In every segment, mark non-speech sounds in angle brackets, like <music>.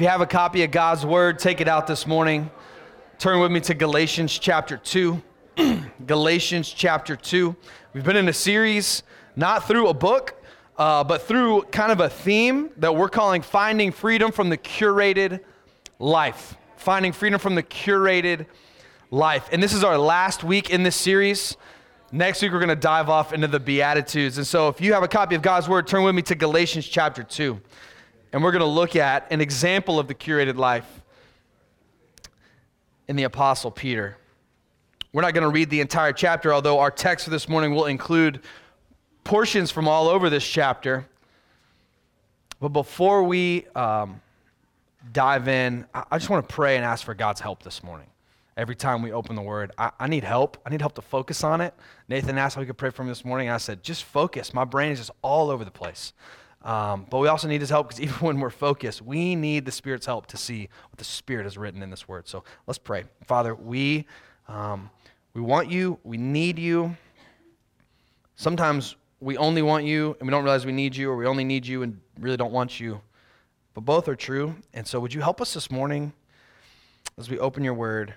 If you have a copy of God's Word, take it out this morning. Turn with me to Galatians chapter 2. <clears throat> Galatians chapter 2. We've been in a series, not through a book, uh, but through kind of a theme that we're calling Finding Freedom from the Curated Life. Finding Freedom from the Curated Life. And this is our last week in this series. Next week, we're going to dive off into the Beatitudes. And so, if you have a copy of God's Word, turn with me to Galatians chapter 2. And we're going to look at an example of the curated life in the Apostle Peter. We're not going to read the entire chapter, although our text for this morning will include portions from all over this chapter. But before we um, dive in, I just want to pray and ask for God's help this morning every time we open the word. I, I, need help. I need help to focus on it. Nathan asked how we could pray for him this morning. I said, just focus. My brain is just all over the place. Um, but we also need his help because <laughs> even when we're focused, we need the Spirit's help to see what the Spirit has written in this word. So let's pray. Father, we, um, we want you. We need you. Sometimes we only want you and we don't realize we need you, or we only need you and really don't want you. But both are true. And so would you help us this morning as we open your word?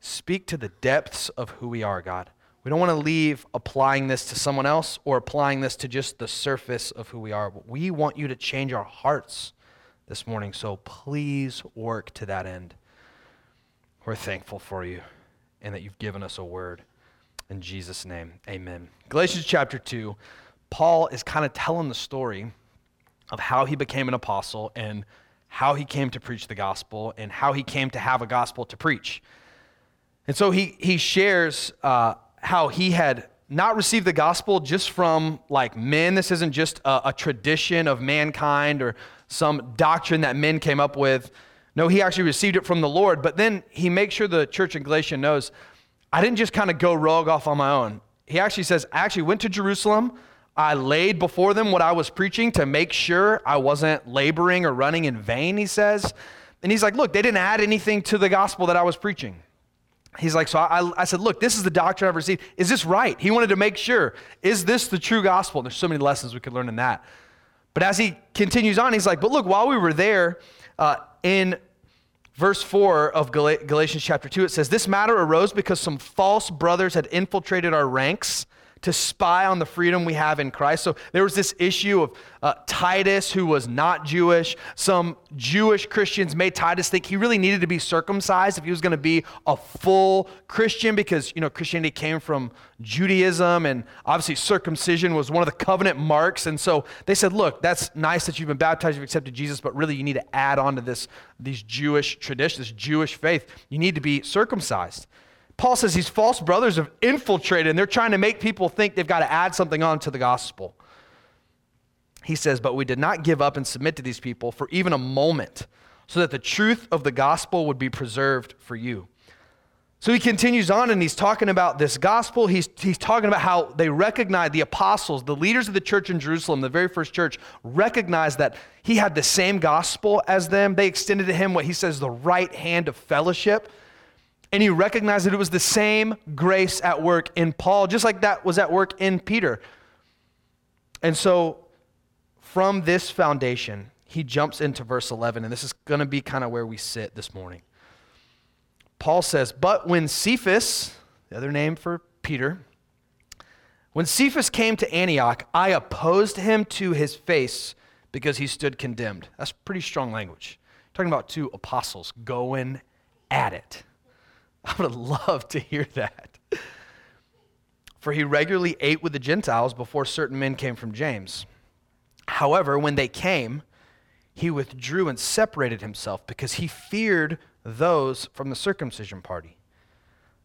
Speak to the depths of who we are, God. We don't want to leave applying this to someone else or applying this to just the surface of who we are. We want you to change our hearts this morning. So please work to that end. We're thankful for you and that you've given us a word. In Jesus' name, amen. Galatians chapter 2, Paul is kind of telling the story of how he became an apostle and how he came to preach the gospel and how he came to have a gospel to preach. And so he, he shares uh, how he had not received the gospel just from like men. This isn't just a, a tradition of mankind or some doctrine that men came up with. No, he actually received it from the Lord. But then he makes sure the church in Galatia knows I didn't just kind of go rogue off on my own. He actually says, I actually went to Jerusalem. I laid before them what I was preaching to make sure I wasn't laboring or running in vain, he says. And he's like, Look, they didn't add anything to the gospel that I was preaching he's like, so I, I said, look, this is the doctrine I've received. Is this right? He wanted to make sure. Is this the true gospel? And There's so many lessons we could learn in that. But as he continues on, he's like, but look, while we were there, uh, in verse 4 of Gal- Galatians chapter 2, it says, This matter arose because some false brothers had infiltrated our ranks to spy on the freedom we have in Christ. So there was this issue of uh, Titus, who was not Jewish. Some Jewish Christians made Titus think he really needed to be circumcised if he was going to be a full Christian, because you know Christianity came from Judaism, and obviously circumcision was one of the covenant marks. And so they said, "Look, that's nice that you've been baptized, you've accepted Jesus, but really you need to add on to this these Jewish traditions, this Jewish faith. You need to be circumcised." Paul says these false brothers have infiltrated and they're trying to make people think they've got to add something on to the gospel. He says, But we did not give up and submit to these people for even a moment, so that the truth of the gospel would be preserved for you. So he continues on and he's talking about this gospel. He's, he's talking about how they recognized the apostles, the leaders of the church in Jerusalem, the very first church, recognized that he had the same gospel as them. They extended to him what he says the right hand of fellowship. And he recognized that it was the same grace at work in Paul, just like that was at work in Peter. And so, from this foundation, he jumps into verse 11, and this is going to be kind of where we sit this morning. Paul says, But when Cephas, the other name for Peter, when Cephas came to Antioch, I opposed him to his face because he stood condemned. That's pretty strong language. Talking about two apostles going at it. <laughs> I would love to hear that. For he regularly ate with the Gentiles before certain men came from James. However, when they came, he withdrew and separated himself because he feared those from the circumcision party.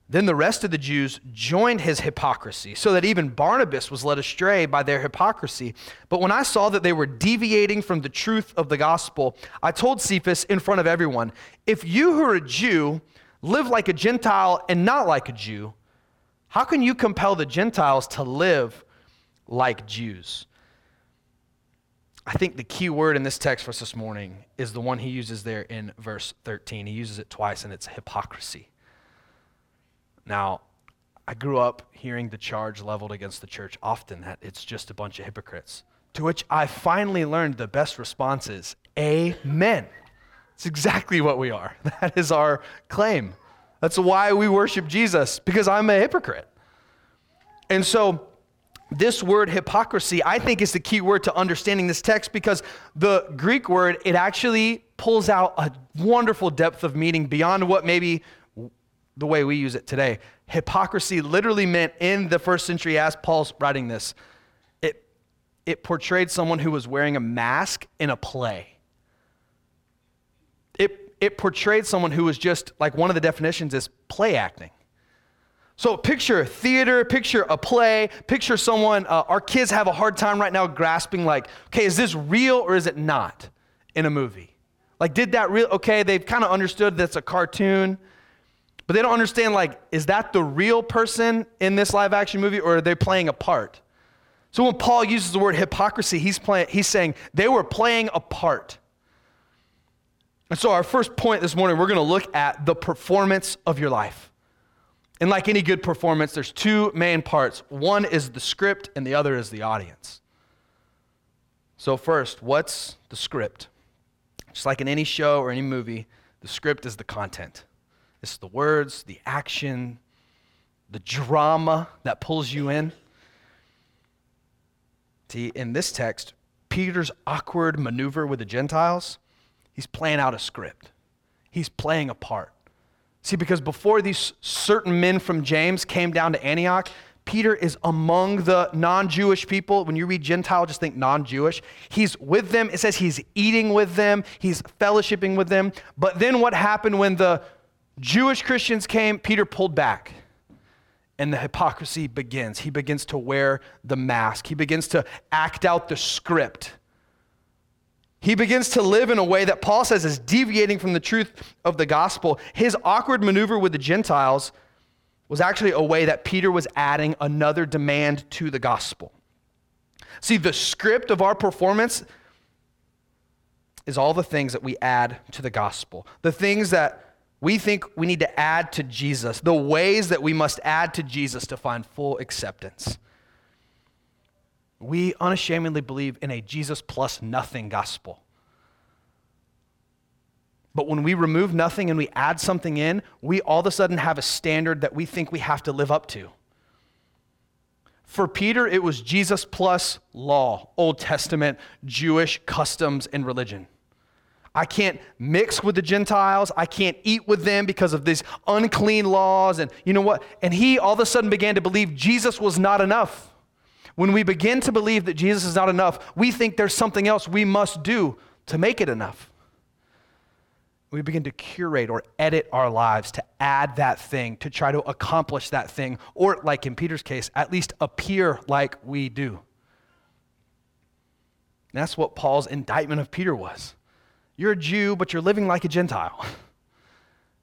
Then the rest of the Jews joined his hypocrisy, so that even Barnabas was led astray by their hypocrisy. But when I saw that they were deviating from the truth of the gospel, I told Cephas in front of everyone If you who are a Jew live like a Gentile and not like a Jew, how can you compel the Gentiles to live like Jews? I think the key word in this text for us this morning is the one he uses there in verse 13. He uses it twice, and it's hypocrisy. Now, I grew up hearing the charge leveled against the church often that it's just a bunch of hypocrites. To which I finally learned the best response is Amen. It's exactly what we are. <laughs> That is our claim. That's why we worship Jesus, because I'm a hypocrite. And so, this word hypocrisy, I think, is the key word to understanding this text because the Greek word, it actually pulls out a wonderful depth of meaning beyond what maybe the way we use it today. Hypocrisy literally meant in the first century, as Paul's writing this, it, it portrayed someone who was wearing a mask in a play. It, portrayed someone who was just, like one of the definitions is play acting. So picture theater, picture a play, picture someone, uh, our kids have a hard time right now grasping, like, okay, is this real or is it not in a movie? Like, did that real, okay, they've kind of understood that's a cartoon, but they don't understand, like, is that the real person in this live action movie or are they playing a part? So when Paul uses the word hypocrisy, he's, playing, he's saying they were playing a part. And so, our first point this morning, we're going to look at the performance of your life. And like any good performance, there's two main parts one is the script, and the other is the audience. So, first, what's the script? Just like in any show or any movie, the script is the content. It's the words, the action, the drama that pulls you in. See, in this text, Peter's awkward maneuver with the Gentiles He's playing out a script, he's playing a part. See, because before these certain men from James came down to Antioch, Peter is among the non Jewish people. When you read Gentile, just think non Jewish. He's with them. It says he's eating with them, he's fellowshipping with them. But then what happened when the Jewish Christians came? Peter pulled back. And the hypocrisy begins. He begins to wear the mask, he begins to act out the script. He begins to live in a way that Paul says is deviating from the truth of the gospel. His awkward maneuver with the Gentiles was actually a way that Peter was adding another demand to the gospel. See, the script of our performance is all the things that we add to the gospel, the things that we think we need to add to Jesus, the ways that we must add to Jesus to find full acceptance. We unashamedly believe in a Jesus plus nothing gospel. But when we remove nothing and we add something in, we all of a sudden have a standard that we think we have to live up to. For Peter, it was Jesus plus law, Old Testament, Jewish customs, and religion. I can't mix with the Gentiles. I can't eat with them because of these unclean laws. And you know what? And he all of a sudden began to believe Jesus was not enough. When we begin to believe that Jesus is not enough, we think there's something else we must do to make it enough. We begin to curate or edit our lives to add that thing, to try to accomplish that thing, or, like in Peter's case, at least appear like we do. And that's what Paul's indictment of Peter was. You're a Jew, but you're living like a Gentile. <laughs>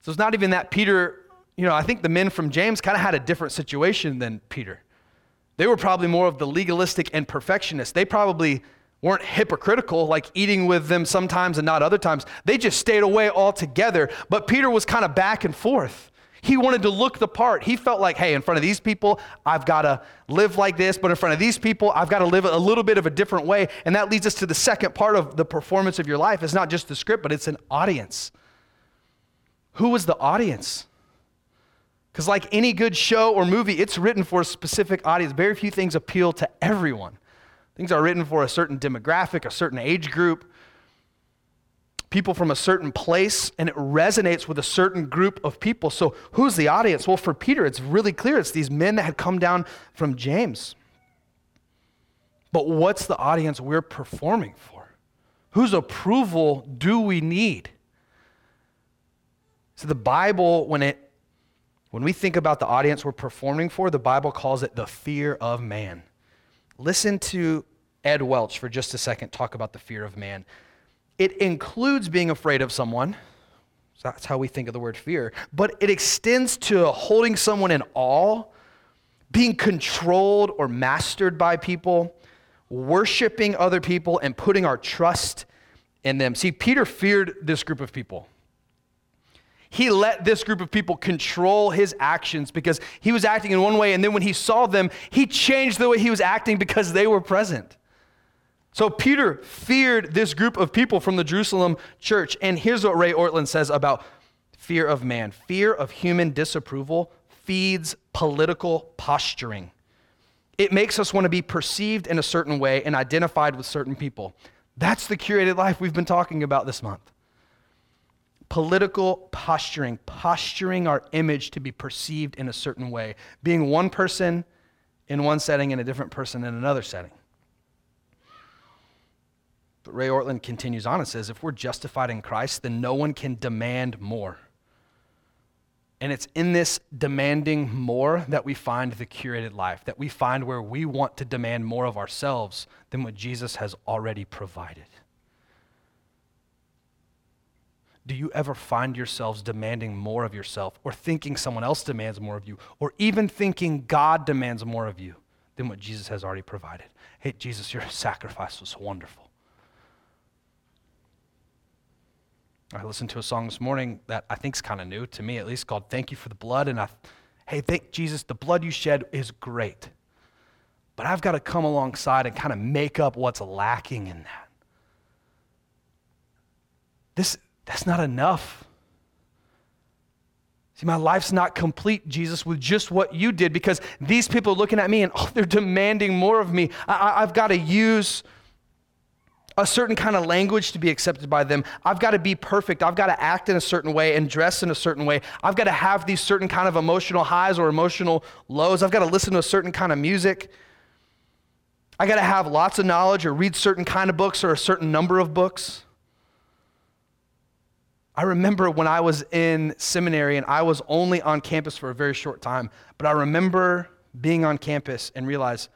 So it's not even that Peter, you know, I think the men from James kind of had a different situation than Peter. They were probably more of the legalistic and perfectionist. They probably weren't hypocritical, like eating with them sometimes and not other times. They just stayed away altogether. But Peter was kind of back and forth. He wanted to look the part. He felt like, hey, in front of these people, I've got to live like this, but in front of these people, I've got to live a little bit of a different way. And that leads us to the second part of the performance of your life. It's not just the script, but it's an audience. Who was the audience? Because, like any good show or movie, it's written for a specific audience. Very few things appeal to everyone. Things are written for a certain demographic, a certain age group, people from a certain place, and it resonates with a certain group of people. So, who's the audience? Well, for Peter, it's really clear it's these men that had come down from James. But what's the audience we're performing for? Whose approval do we need? So, the Bible, when it when we think about the audience we're performing for, the Bible calls it the fear of man. Listen to Ed Welch for just a second talk about the fear of man. It includes being afraid of someone. So that's how we think of the word fear. But it extends to holding someone in awe, being controlled or mastered by people, worshiping other people, and putting our trust in them. See, Peter feared this group of people he let this group of people control his actions because he was acting in one way, and then when he saw them, he changed the way he was acting because they were present. So Peter feared this group of people from the Jerusalem church. And here's what Ray Ortlund says about fear of man fear of human disapproval feeds political posturing. It makes us want to be perceived in a certain way and identified with certain people. That's the curated life we've been talking about this month. Political posturing, posturing our image to be perceived in a certain way, being one person in one setting and a different person in another setting. But Ray Ortlund continues on and says if we're justified in Christ, then no one can demand more. And it's in this demanding more that we find the curated life, that we find where we want to demand more of ourselves than what Jesus has already provided. Do you ever find yourselves demanding more of yourself, or thinking someone else demands more of you, or even thinking God demands more of you than what Jesus has already provided? Hey, Jesus, your <laughs> sacrifice was wonderful. I listened to a song this morning that I think is kind of new to me, at least, called "Thank You for the Blood." And I, hey, thank Jesus, the blood you shed is great, but I've got to come alongside and kind of make up what's lacking in that. This that's not enough. See, my life's not complete, Jesus, with just what you did because these people are looking at me and <laughs> oh, they're demanding more of me. I, I've got to use a certain kind of language to be accepted by them. I've got to be perfect. I've got to act in a certain way and dress in a certain way. I've got to have these certain kind of emotional highs or emotional lows. I've got to listen to a certain kind of music. I got to have lots of knowledge or read certain kind of books or a certain number of books. I remember when I was in seminary and I was only on campus for a very short time, but I remember being on campus and realize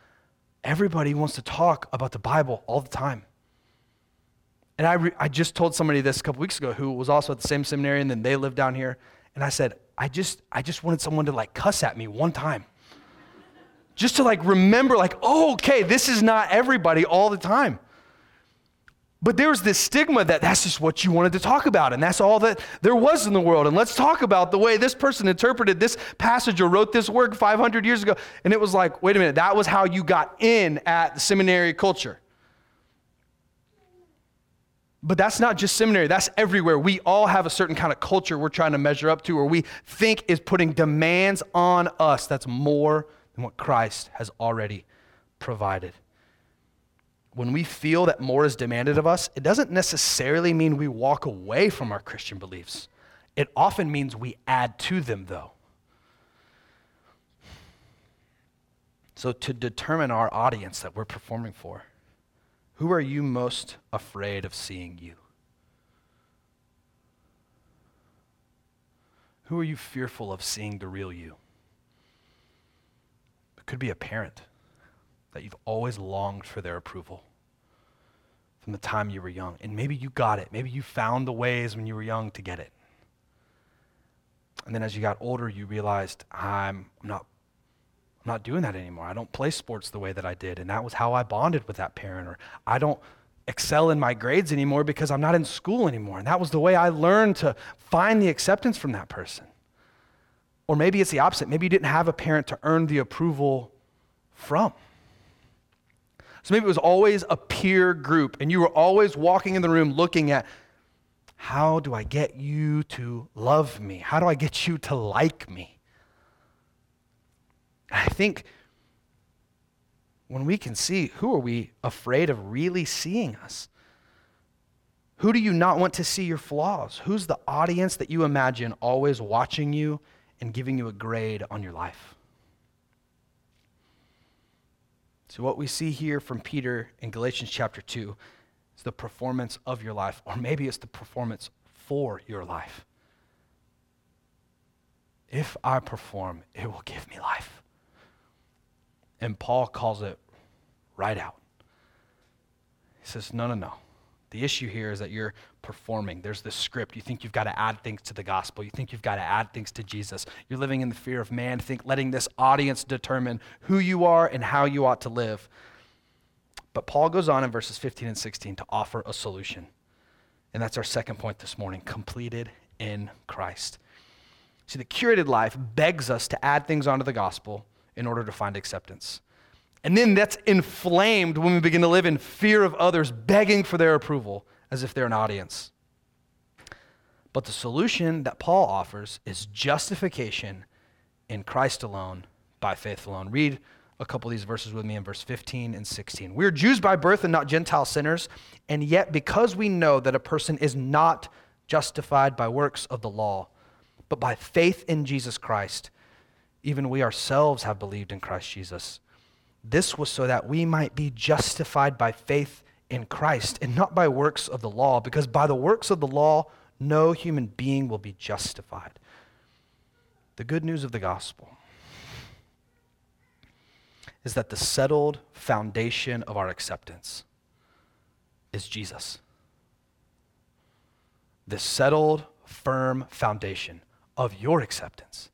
everybody wants to talk about the Bible all the time. And I, re- I just told somebody this a couple weeks ago who was also at the same seminary and then they lived down here. And I said, I just, I just wanted someone to like cuss at me one time. just to like remember, like, oh, okay, this is not everybody all the time. But there was this stigma that that's just what you wanted to talk about, and that's all that there was in the world. And let's talk about the way this person interpreted this passage or wrote this work 500 years ago. And it was like, wait a minute, that was how you got in at the seminary culture. But that's not just seminary, that's everywhere. We all have a certain kind of culture we're trying to measure up to, or we think is putting demands on us that's more than what Christ has already provided. When we feel that more is demanded of us, it doesn't necessarily mean we walk away from our Christian beliefs. It often means we add to them, though. So, to determine our audience that we're performing for, who are you most afraid of seeing you? Who are you fearful of seeing the real you? It could be a parent that you've always longed for their approval from the time you were young. And maybe you got it. Maybe you found the ways when you were young to get it. And then as you got older, you realized, I'm, not I'm not doing that anymore. I don't play sports the way that I did. And that was how I bonded with that parent. Or I don't excel in my grades anymore because I'm not in school anymore. And that was the way I learned to find the acceptance from that person. Or maybe it's the opposite. Maybe you didn't have a parent to earn the approval from. So maybe it was always a peer group, and you were always walking in the room looking at how do I get you to love me? How do I get you to like me? I think when we can see, who are we afraid of really seeing us? Who do you not want to see your flaws? Who's the audience that you imagine always watching you and giving you a grade on your life? So, what we see here from Peter in Galatians chapter 2 is the performance of your life, or maybe it's the performance for your life. If I perform, it will give me life. And Paul calls it right out. He says, No, no, no. The issue here is that you're performing. There's this script. You think you've got to add things to the gospel. You think you've got to add things to Jesus. You're living in the fear of man. Think letting this audience determine who you are and how you ought to live. But Paul goes on in verses 15 and 16 to offer a solution. And that's our second point this morning completed in Christ. See, the curated life begs us to add things onto the gospel in order to find acceptance. And then that's inflamed when we begin to live in fear of others, begging for their approval as if they're an audience. But the solution that Paul offers is justification in Christ alone by faith alone. Read a couple of these verses with me in verse 15 and 16. We are Jews by birth and not Gentile sinners, and yet because we know that a person is not justified by works of the law, but by faith in Jesus Christ, even we ourselves have believed in Christ Jesus. This was so that we might be justified by faith in Christ and not by works of the law, because by the works of the law, no human being will be justified. The good news of the gospel is that the settled foundation of our acceptance is Jesus. The settled, firm foundation of your acceptance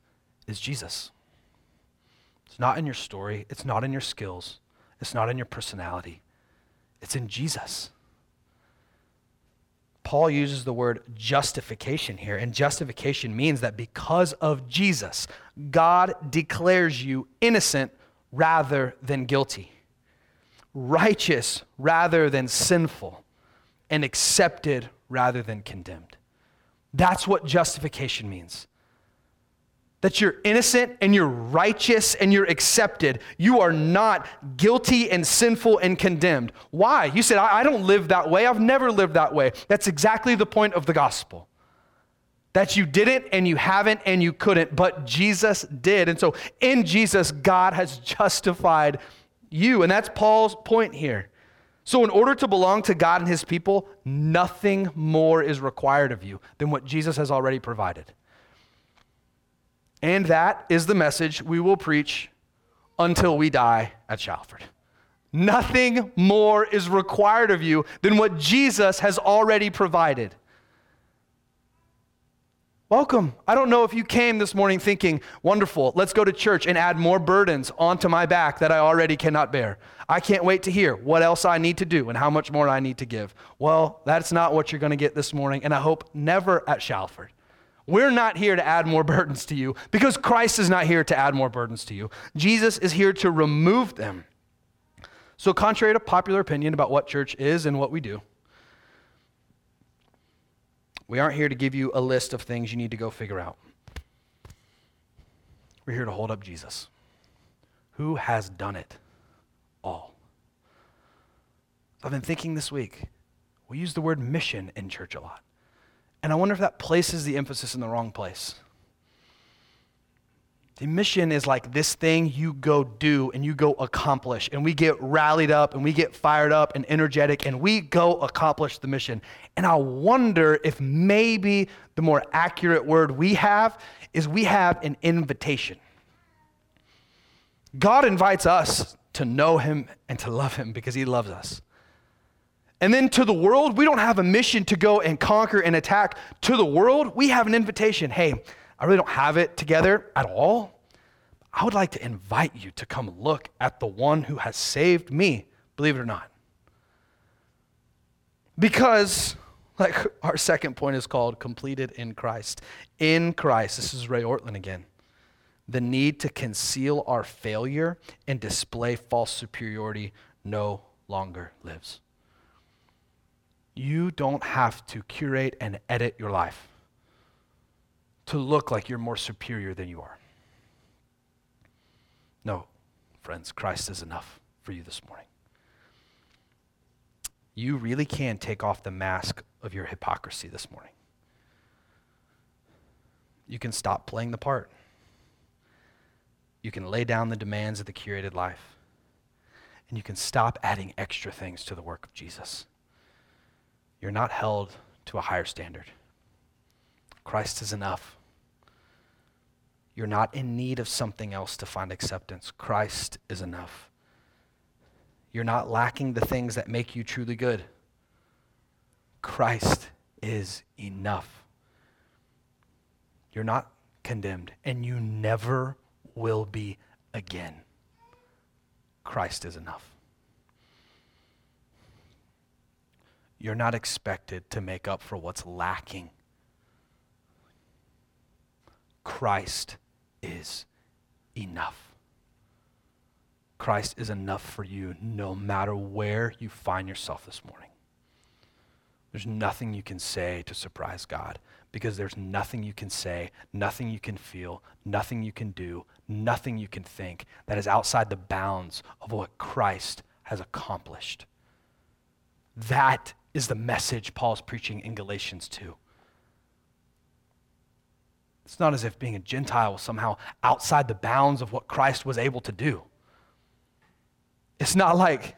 is Jesus. It's not in your story, it's not in your skills, it's not in your personality, it's in Jesus. Paul uses the word justification here, and justification means that because of Jesus, God declares you innocent rather than guilty, righteous rather than sinful, and accepted rather than condemned. That's what justification means. That you're innocent and you're righteous and you're accepted. You are not guilty and sinful and condemned. Why? You said, I, I don't live that way. I've never lived that way. That's exactly the point of the gospel that you didn't and you haven't and you couldn't, but Jesus did. And so in Jesus, God has justified you. And that's Paul's point here. So, in order to belong to God and his people, nothing more is required of you than what Jesus has already provided. And that is the message we will preach until we die at Shalford. Nothing more is required of you than what Jesus has already provided. Welcome. I don't know if you came this morning thinking, wonderful, let's go to church and add more burdens onto my back that I already cannot bear. I can't wait to hear what else I need to do and how much more I need to give. Well, that's not what you're going to get this morning, and I hope never at Shalford. We're not here to add more <laughs> burdens to you because Christ is not here to add more burdens to you. Jesus is here to remove them. So, contrary to popular opinion about what church is and what we do, we aren't here to give you a list of things you need to go figure out. We're here to hold up Jesus, who has done it all. I've been thinking this week, we use the word mission in church a lot. And I wonder if that places the emphasis in the wrong place. The mission is like this thing you go do and you go accomplish. And we get rallied up and we get fired up and energetic and we go accomplish the mission. And I wonder if maybe the more accurate word we have is we have an invitation. God invites us to know him and to love him because he loves us. And then to the world, we don't have a mission to go and conquer and attack. To the world, we have an invitation. Hey, I really don't have it together at all. I would like to invite you to come look at the one who has saved me, believe it or not. Because, like our second point is called completed in Christ. In Christ, this is Ray Ortlund again. The need to conceal our failure and display false superiority no longer lives. You don't have to curate and edit your life to look like you're more superior than you are. No, friends, Christ is enough for you this morning. You really can take off the mask of your hypocrisy this morning. You can stop playing the part. You can lay down the demands of the curated life. And you can stop adding extra things to the work of Jesus. You're not held to a higher standard. Christ is enough. You're not in need of something else to find acceptance. Christ is enough. You're not lacking the things that make you truly good. Christ is enough. You're not condemned, and you never will be again. Christ is enough. You're not expected to make up for what's lacking. Christ is enough. Christ is enough for you no matter where you find yourself this morning. There's nothing you can say to surprise God because there's nothing you can say, nothing you can feel, nothing you can do, nothing you can think that is outside the bounds of what Christ has accomplished. That is the message Paul's preaching in Galatians 2. It's not as if being a Gentile was somehow outside the bounds of what Christ was able to do. It's not like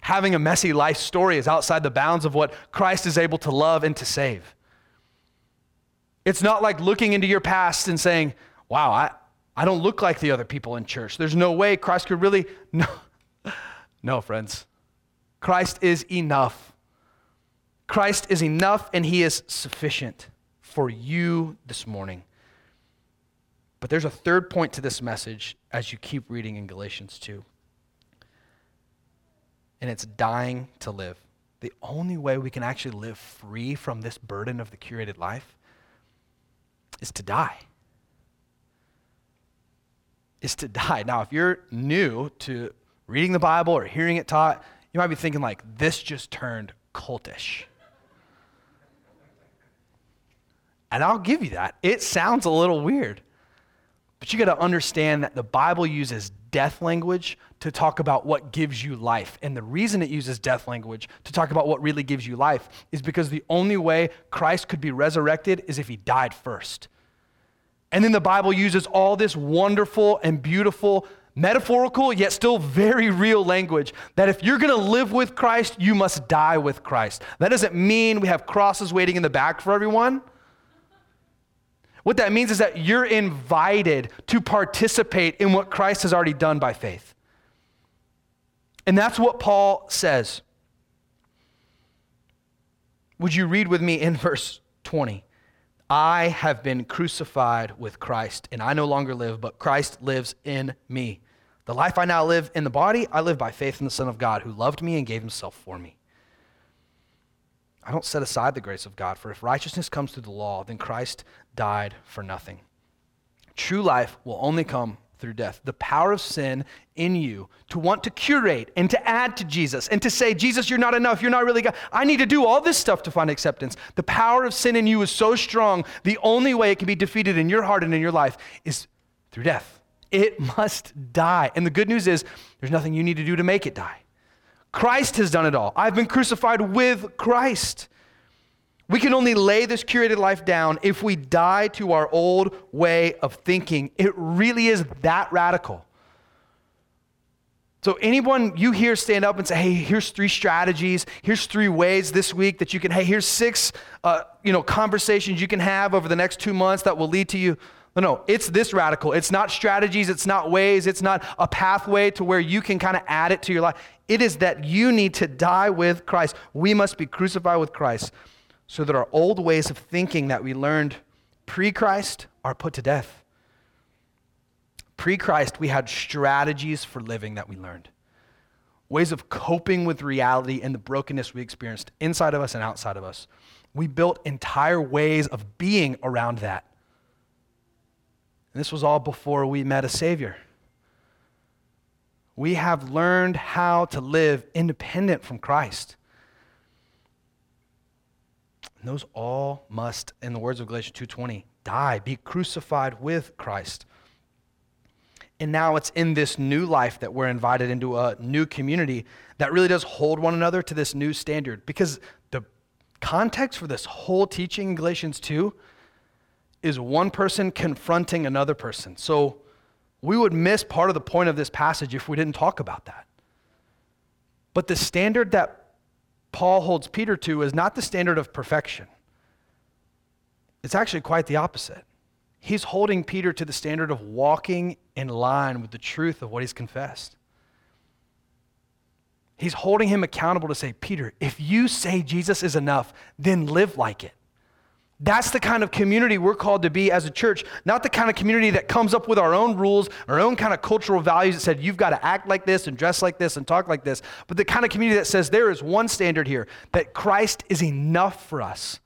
having a messy life story is outside the bounds of what Christ is able to love and to save. It's not like looking into your past and saying, wow, I, I don't look like the other people in church. There's no way Christ could really. <laughs> No, no friends. Christ is enough. Christ is enough and he is sufficient for you this morning. But there's a third point to this message as you keep reading in Galatians 2 and it's dying to live. The only way we can actually live free from this burden of the curated life is to die. Is to <laughs> die. Now, if you're new to reading the Bible or hearing it taught, you might be thinking, like, this just turned cultish. And I'll give you that. It sounds a little weird. But you got to understand that the Bible uses death language to talk about what gives you life. And the reason it uses death language to talk about what really gives you life is because the only way Christ could be resurrected is if he died first. And then the Bible uses all this wonderful and beautiful, metaphorical, yet still very real language that if you're going to live with Christ, you must die with Christ. That doesn't mean we have crosses waiting in the back for everyone. What that means is that you're invited to participate in what Christ has already done by faith. And that's what Paul says. Would you read with me in verse 20? I have been crucified with Christ, and I no longer live, but Christ lives in me. The life I now live in the body, I live by faith in the Son of God who loved me and gave himself for me. I don't set aside the grace of God, for if righteousness comes through the law, then Christ died for nothing. True life will only come through death. The power of sin in you to want to curate and to add to Jesus and to say, Jesus, you're not enough. You're not really God. I need to do all this stuff to find acceptance. The power of sin in you is so strong, the only way it can be defeated in your heart and in your life is through death. It must die. And the good news is, there's nothing you need to do to make it die. Christ has done it all. I've been crucified with Christ. We can only lay this curated life down if we die to our old way of thinking. It really is that radical. So, anyone you hear stand up and say, hey, here's three strategies, here's three ways this week that you can, hey, here's six uh, you know, conversations you can have over the next two months that will lead to you. No, no, it's this radical. It's not strategies, it's not ways, it's not a pathway to where you can kind of add it to your life. It is that you need to die with Christ. We must be crucified with Christ so that our old ways of thinking that we learned pre Christ are put to death. Pre Christ, we had strategies for living that we learned, ways of coping with reality and the brokenness we experienced inside of us and outside of us. We built entire ways of being around that. And this was all before we met a Savior. We have learned how to live independent from Christ. And those all must, in the words of Galatians 2:20, die, be crucified with Christ. And now it's in this new life that we're invited into a new community that really does hold one another to this new standard. Because the context for this whole teaching in Galatians 2 is one person confronting another person. So we would miss part of the point of this passage if we didn't talk about that. But the standard that Paul holds Peter to is not the standard of perfection. It's actually quite the opposite. He's holding Peter to the standard of walking in line with the truth of what he's confessed. He's holding him accountable to say, Peter, if you say Jesus is enough, then live like it. That's the kind of community we're called to be as a church, not the kind of community that comes up with our own rules, our own kind of cultural values that said you've got to act like this and dress like this and talk like this, but the kind of community that says there is one standard here that Christ is enough for us.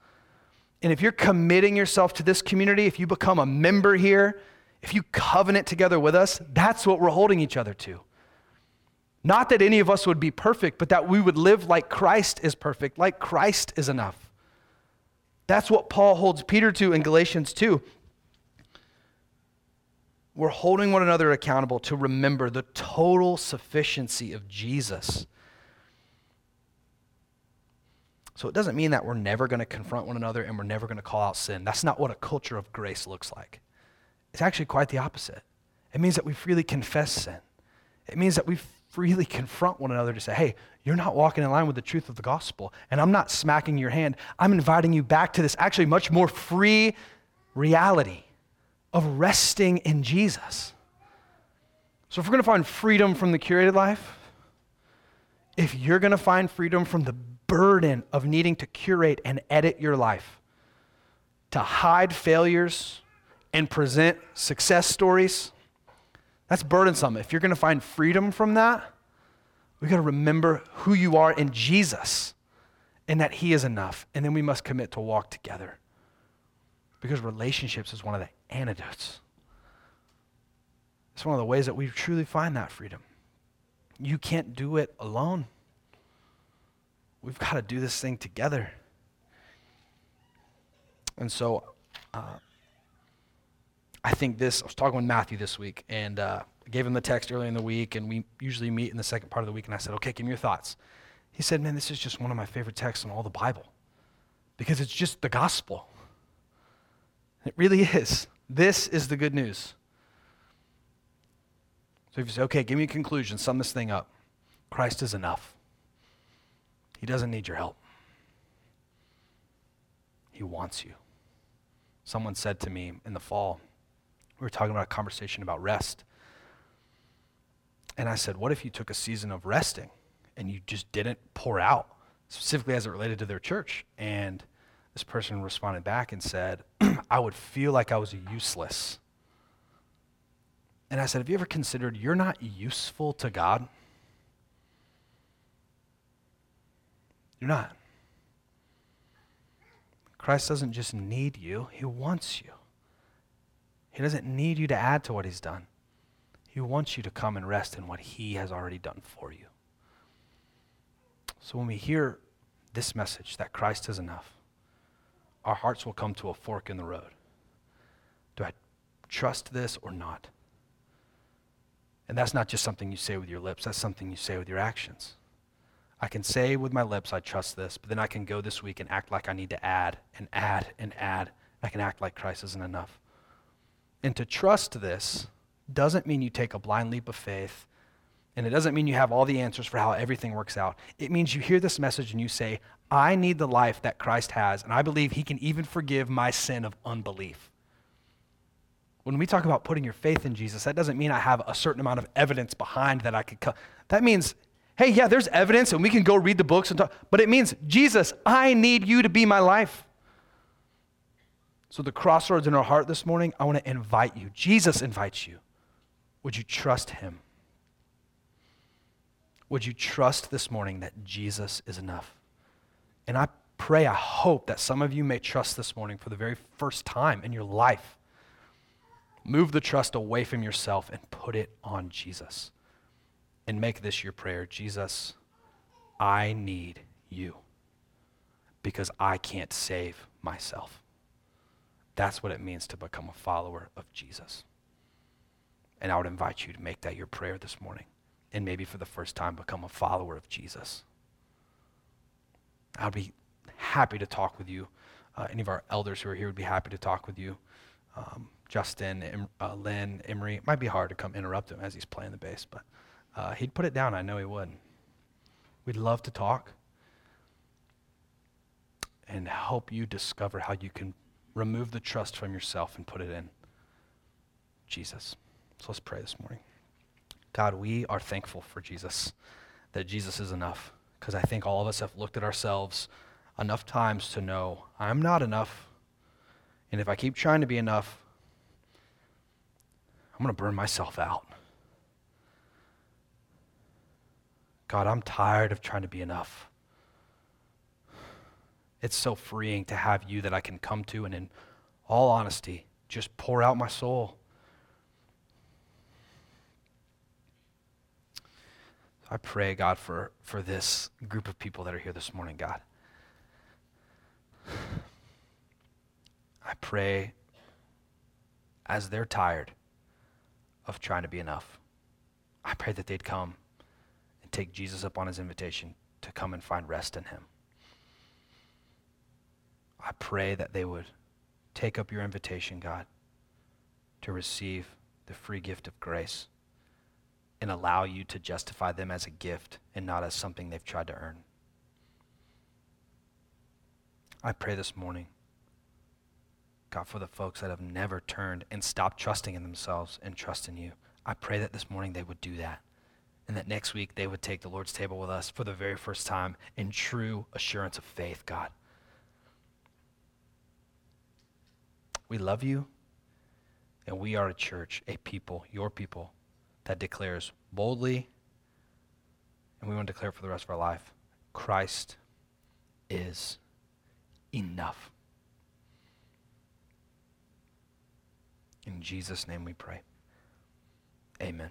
And if you're committing yourself to this community, if you become a member here, if you covenant together with us, that's what we're holding each other to. Not that any of us would be perfect, but that we would live like Christ is perfect, like Christ is enough. That's what Paul holds Peter to in Galatians 2. We're holding one another accountable to remember the total sufficiency of Jesus. So it doesn't mean that we're never going to confront one another and we're never going to call out sin. That's not what a culture of grace looks like. It's actually quite the opposite. It means that we freely confess sin. It means that we freely confront one another to say, hey, you're not walking in line with the truth of the gospel. And I'm not smacking your hand. I'm inviting you back to this actually much more free reality of resting in Jesus. So if we're going to find freedom from the curated life, if you're going to find freedom from the burden of needing to curate and edit your life, to hide failures and present success stories, that's burdensome. If you're going to find freedom from that, we got to remember who you are in Jesus and that He is enough. And then we must commit to walk together. Because relationships is one of the antidotes. It's one of the ways that we truly find that freedom. You can't do it alone. We've got to do this thing together. And so, uh, I think this, I was talking with Matthew this week, and uh, gave him the text earlier in the week, and we usually meet in the second part of the week, and I said, okay, give me your thoughts. He said, man, this is just one of my favorite texts in all the Bible because it's just the gospel. It really is. This is the good news. So if you say, okay, give me a conclusion, sum this thing up. Christ is enough. He doesn't need your help. He wants you. Someone said to me in the fall, we were talking about a conversation about rest. And I said, What if you took a season of resting and you just didn't pour out, specifically as it related to their church? And this person responded back and said, <clears throat> I would feel like I was useless. And I said, Have you ever considered you're not useful to God? You're not. Christ doesn't just need you, He wants you. He doesn't need you to add to what He's done. He wants you to come and rest in what He has already done for you. So when we hear this message that Christ is enough, our hearts will come to a fork in the road. Do I trust this or not? And that's not just something you say with your lips, that's something you say with your actions. I can say with my lips, I trust this, but then I can go this week and act like I need to add and add and add. I can act like Christ isn't enough. And to trust this doesn't mean you take a blind leap of faith. And it doesn't mean you have all the answers for how everything works out. It means you hear this message and you say, I need the life that Christ has, and I believe he can even forgive my sin of unbelief. When we talk about putting your faith in Jesus, that doesn't mean I have a certain amount of evidence behind that I could come. That means, hey, yeah, there's evidence and we can go read the books and talk, but it means, Jesus, I need you to be my life. So, the crossroads in our heart this morning, I want to invite you. Jesus invites you. Would you trust him? Would you trust this morning that Jesus is enough? And I pray, I hope that some of you may trust this morning for the very first time in your life. Move the trust away from yourself and put it on Jesus. And make this your prayer Jesus, I need you because I can't save myself. That's what it means to become a follower of Jesus. And I would invite you to make that your prayer this morning. And maybe for the first time, become a follower of Jesus. I'd be happy to talk with you. Uh, any of our elders who are here would be happy to talk with you. Um, Justin, em, uh, Lynn, Emery. It might be hard to come interrupt him as he's playing the bass, but uh, he'd put it down. I know he would. We'd love to talk and help you discover how you can remove the trust from yourself and put it in Jesus. So let's pray this morning. God, we are thankful for Jesus, that Jesus is enough, because I think all of us have looked at ourselves enough times to know I'm not enough. And if I keep trying to be enough, I'm going to burn myself out. God, I'm tired of trying to be enough. It's so freeing to have you that I can come to and, in all honesty, just pour out my soul. I pray, God, for, for this group of people that are here this morning, God. I pray as they're tired of trying to be enough. I pray that they'd come and take Jesus up on his invitation to come and find rest in him. I pray that they would take up your invitation, God, to receive the free gift of grace and allow you to justify them as a gift and not as something they've tried to earn. I pray this morning, God, for the folks that have never turned and stopped trusting in themselves and trust in you. I pray that this morning they would do that. And that next week they would take the Lord's table with us for the very first time in true assurance of faith, God. We love you, and we are a church, a people, your people, that declares boldly, and we want to declare for the rest of our life Christ is enough. In Jesus' name we pray. Amen.